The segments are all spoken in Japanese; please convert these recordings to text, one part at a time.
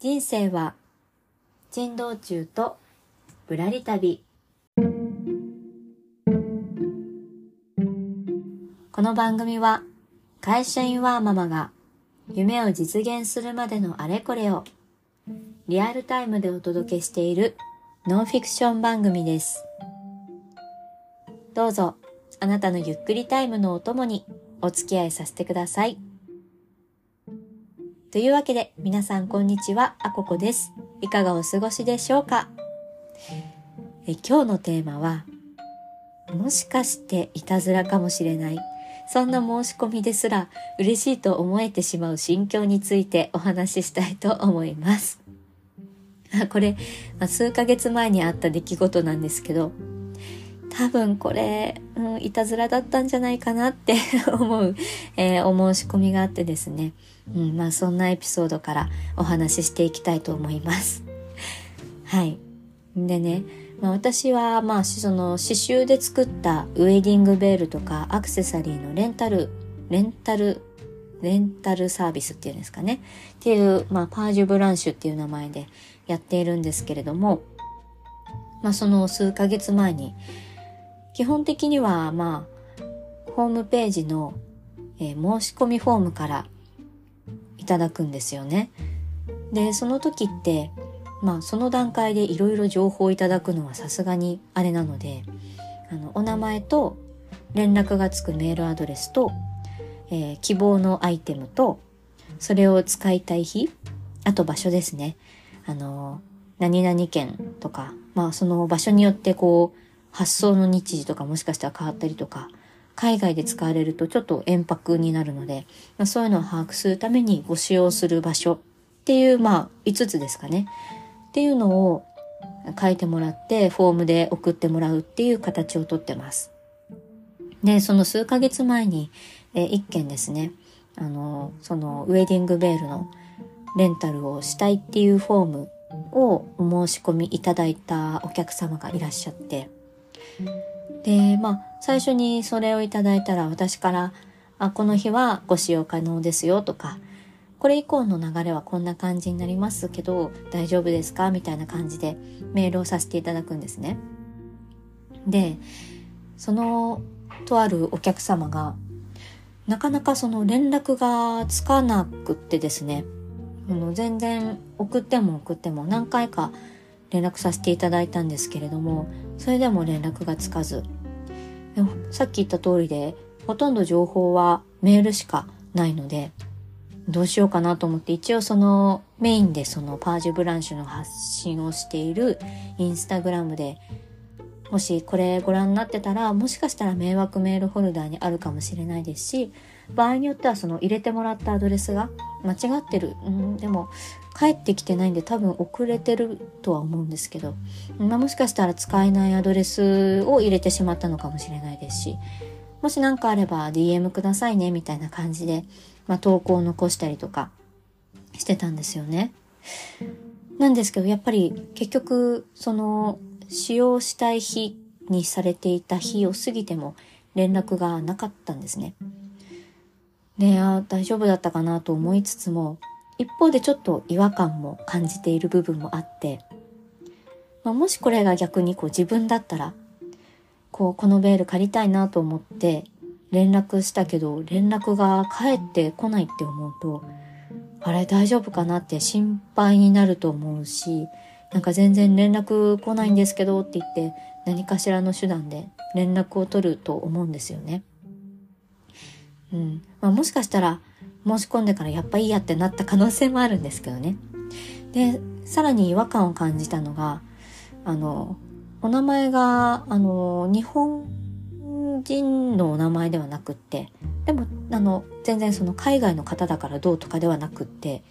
人生は珍道中とぶらり旅この番組は会社員ワーママが夢を実現するまでのあれこれをリアルタイムでお届けしているノンフィクション番組です。どうぞあなたのゆっくりタイムのお供にお付き合いさせてください。というわけで皆さんこんにちは、あここです。いかがお過ごしでしょうか？え今日のテーマはもしかしていたずらかもしれないそんな申し込みですら嬉しいと思えてしまう心境についてお話ししたいと思います。これ、ま数ヶ月前にあった出来事なんですけど、多分これ、うん、いたずらだったんじゃないかなって 思う、えーお申し込みがあってですね。うん、まあそんなエピソードからお話ししていきたいと思います。はい。でね、まあ、私はまあその刺繍で作ったウェディングベールとかアクセサリーのレンタル、レンタル、レンタルサービスっていうんですかね。っていう、まあパージュブランシュっていう名前でやっているんですけれども、まあその数ヶ月前に、基本的にはまあ、ホームページの、えー申し込みフォームからいただくんですよね。で、その時って、まあその段階でいろいろ情報をいただくのはさすがにあれなので、あの、お名前と連絡がつくメールアドレスと、えー希望のアイテムと、それを使いたい日、あと場所ですね。あの、何々県とか、まあその場所によってこう、発送の日時とかもしかしたら変わったりとか、海外で使われるとちょっと遠泊になるので、まあ、そういうのを把握するためにご使用する場所っていう、まあ5つですかね。っていうのを書いてもらって、フォームで送ってもらうっていう形をとってます。で、その数ヶ月前に、えー一件ですね、あの、そのウェディングベールのレンタルをしたいっていうフォームをお申し込みいただいたお客様がいらっしゃって、で、まあ、最初にそれをいただいたら私から、あ、この日はご使用可能ですよとか、これ以降の流れはこんな感じになりますけど、大丈夫ですか？みたいな感じでメールをさせていただくんですね。で、その、とあるお客様が、なかなかその連絡がつかなくってですね、あの全然送っても送っても何回か連絡させていただいたんですけれども、それでも連絡がつかず、でもさっき言った通りで、ほとんど情報はメールしかないので、どうしようかなと思って、一応そのメインでそのパージュブランシュの発信をしているインスタグラムで、もしこれご覧になってたら、もしかしたら迷惑メールホルダーにあるかもしれないですし、場合によってはその入れてもらったアドレスが間違ってる。うん、でも帰ってきてないんで多分遅れてるとは思うんですけど、まあ、もしかしたら使えないアドレスを入れてしまったのかもしれないですし、もし何かあれば DM くださいねみたいな感じで、まあ、投稿を残したりとかしてたんですよね。なんですけど、やっぱり結局、その使用したい日にされていた日を過ぎても連絡がなかったんですね。で、あ大丈夫だったかなと思いつつも、一方でちょっと違和感も感じている部分もあって、まあ、もしこれが逆にこう自分だったら、こう、このベール借りたいなと思って連絡したけど、連絡が返ってこないって思うと、あれ大丈夫かなって心配になると思うし、なんか全然連絡来ないんですけどって言って何かしらの手段で連絡を取ると思うんですよね。うん。まあもしかしたら申し込んでからやっぱいいやってなった可能性もあるんですけどね。で、さらに違和感を感じたのが、あの、お名前が、あの、日本人のお名前ではなくって、でも、あの、全然その海外の方だからどうとかではなくって、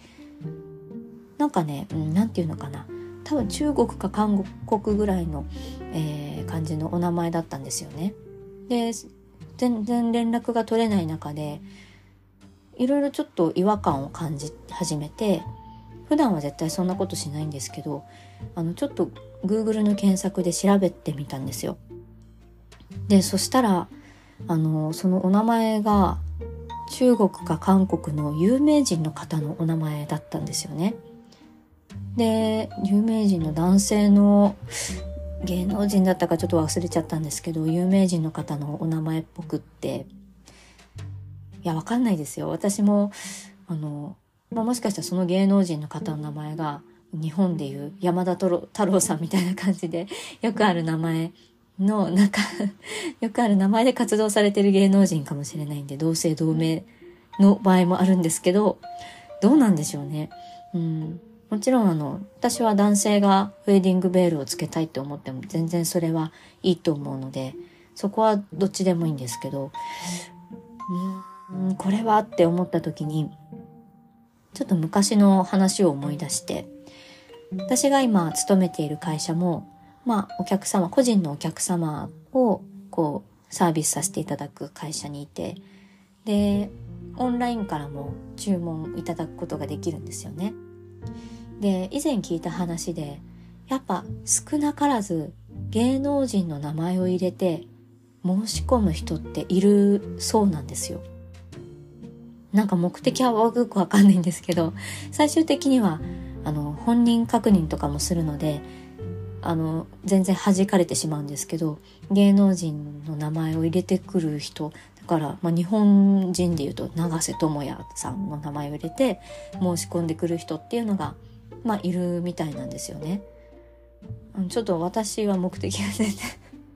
なんかね、うん、なんていうのかな。多分中国か韓国ぐらいの、えー感じのお名前だったんですよね。で、全然連絡が取れない中で、いろいろちょっと違和感を感じ始めて、普段は絶対そんなことしないんですけど、あの、ちょっと Google の検索で調べてみたんですよ。で、そしたら、あの、そのお名前が中国か韓国の有名人の方のお名前だったんですよね。で、有名人の男性の芸能人だったかちょっと忘れちゃったんですけど、有名人の方のお名前っぽくって、いや、わかんないですよ。私も、あの、まあ、もしかしたらその芸能人の方の名前が、日本でいう山田太郎さんみたいな感じで、よくある名前の、なんかよくある名前で活動されてる芸能人かもしれないんで、同姓同名の場合もあるんですけど、どうなんでしょうね。うん。もちろんあの、私は男性がウェディングベールをつけたいって思っても全然それはいいと思うので、そこはどっちでもいいんですけど、うん、これはって思った時に、ちょっと昔の話を思い出して、私が今勤めている会社も、まあお客様、個人のお客様をこうサービスさせていただく会社にいて、で、オンラインからも注文いただくことができるんですよね。で以前聞いた話でやっぱ少なからず芸能人の名前を入れて申し込む人っているそうなんですよ。なんか目的はよくわかんないんですけど最終的にはあの本人確認とかもするのであの全然弾かれてしまうんですけど芸能人の名前を入れてくる人だから、まあ、日本人でいうと永瀬智也さんの名前を入れて申し込んでくる人っていうのがまあ、いるみたいなんですよね。ちょっと私は目的が全然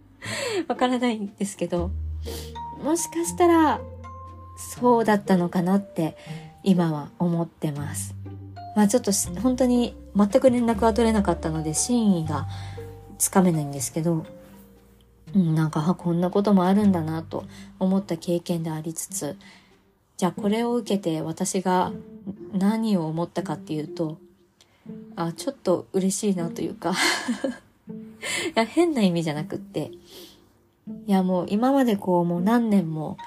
わからないんですけど、もしかしたら、そうだったのかなって今は思ってます。まあちょっと本当に全く連絡は取れなかったので真意がつかめないんですけど、うん、なんかこんなこともあるんだなと思った経験でありつつ、じゃあこれを受けて私が何を思ったかっていうと、あちょっと嬉しいなというか いや変な意味じゃなくっていやもう今までこうもう何年も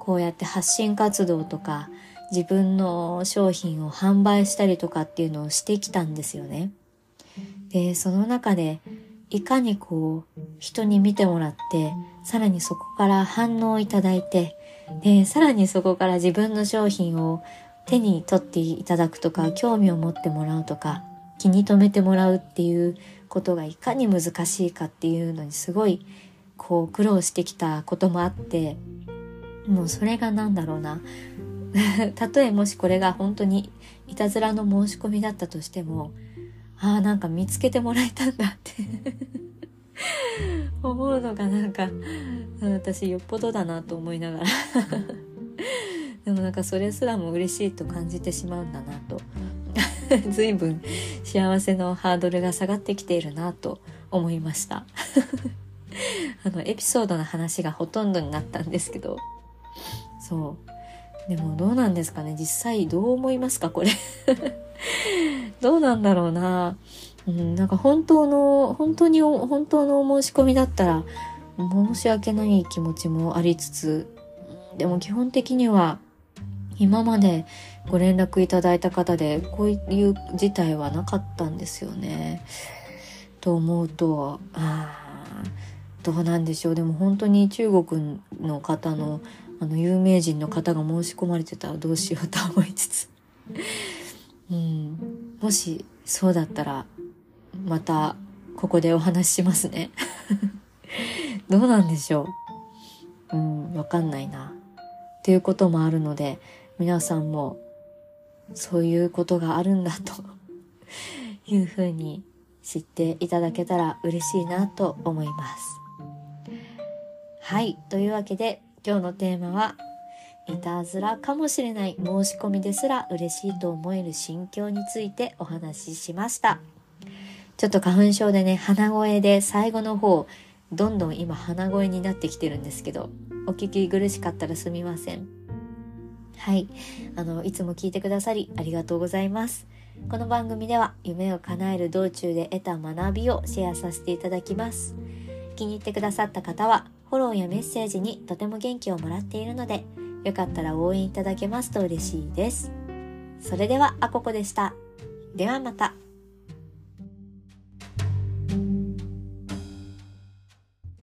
こうやって発信活動とか自分の商品を販売したりとかっていうのをしてきたんですよね。で、その中でいかにこう人に見てもらってさらにそこから反応をいただいてでさらにそこから自分の商品を手に取っていただくとか興味を持ってもらうとか気に留めてもらうっていうことがいかに難しいかっていうのにすごいこう苦労してきたこともあってもうそれが何だろうな。たとえもしこれが本当にいたずらの申し込みだったとしてもああなんか見つけてもらえたんだって。思うのがなんか私よっぽどだなと思いながら。でもなんかそれすらも嬉しいと感じてしまうんだなと。随分幸せのハードルが下がってきているなと思いました。あのエピソードの話がほとんどになったんですけど。そう。でもどうなんですかね。実際どう思いますかこれ。どうなんだろうな。うん、なんか本当の本当に本当のお申し込みだったら申し訳ない気持ちもありつつでも基本的には今までご連絡いただいた方でこういう事態はなかったんですよね。と思うとあどうなんでしょうでも本当に中国の方のあの有名人の方が申し込まれてたらどうしようと思いつつ、うん、もしそうだったらまたここでお話ししますね。どうなんでしょううん、わかんないな。っていうこともあるので、皆さんもそういうことがあるんだと いうふうに知っていただけたら嬉しいなと思います。はい。というわけで今日のテーマはいたずらかもしれない申し込みですら嬉しいと思える心境についてお話ししました。ちょっと花粉症でね、鼻声で最後の方、どんどん今鼻声になってきてるんですけど、お聞き苦しかったらすみません。はい。あの、いつも聞いてくださりありがとうございます。この番組では夢を叶える道中で得た学びをシェアさせていただきます。気に入ってくださった方は、フォローやメッセージにとても元気をもらっているので、よかったら応援いただけますと嬉しいです。それでは、あここでした。ではまた。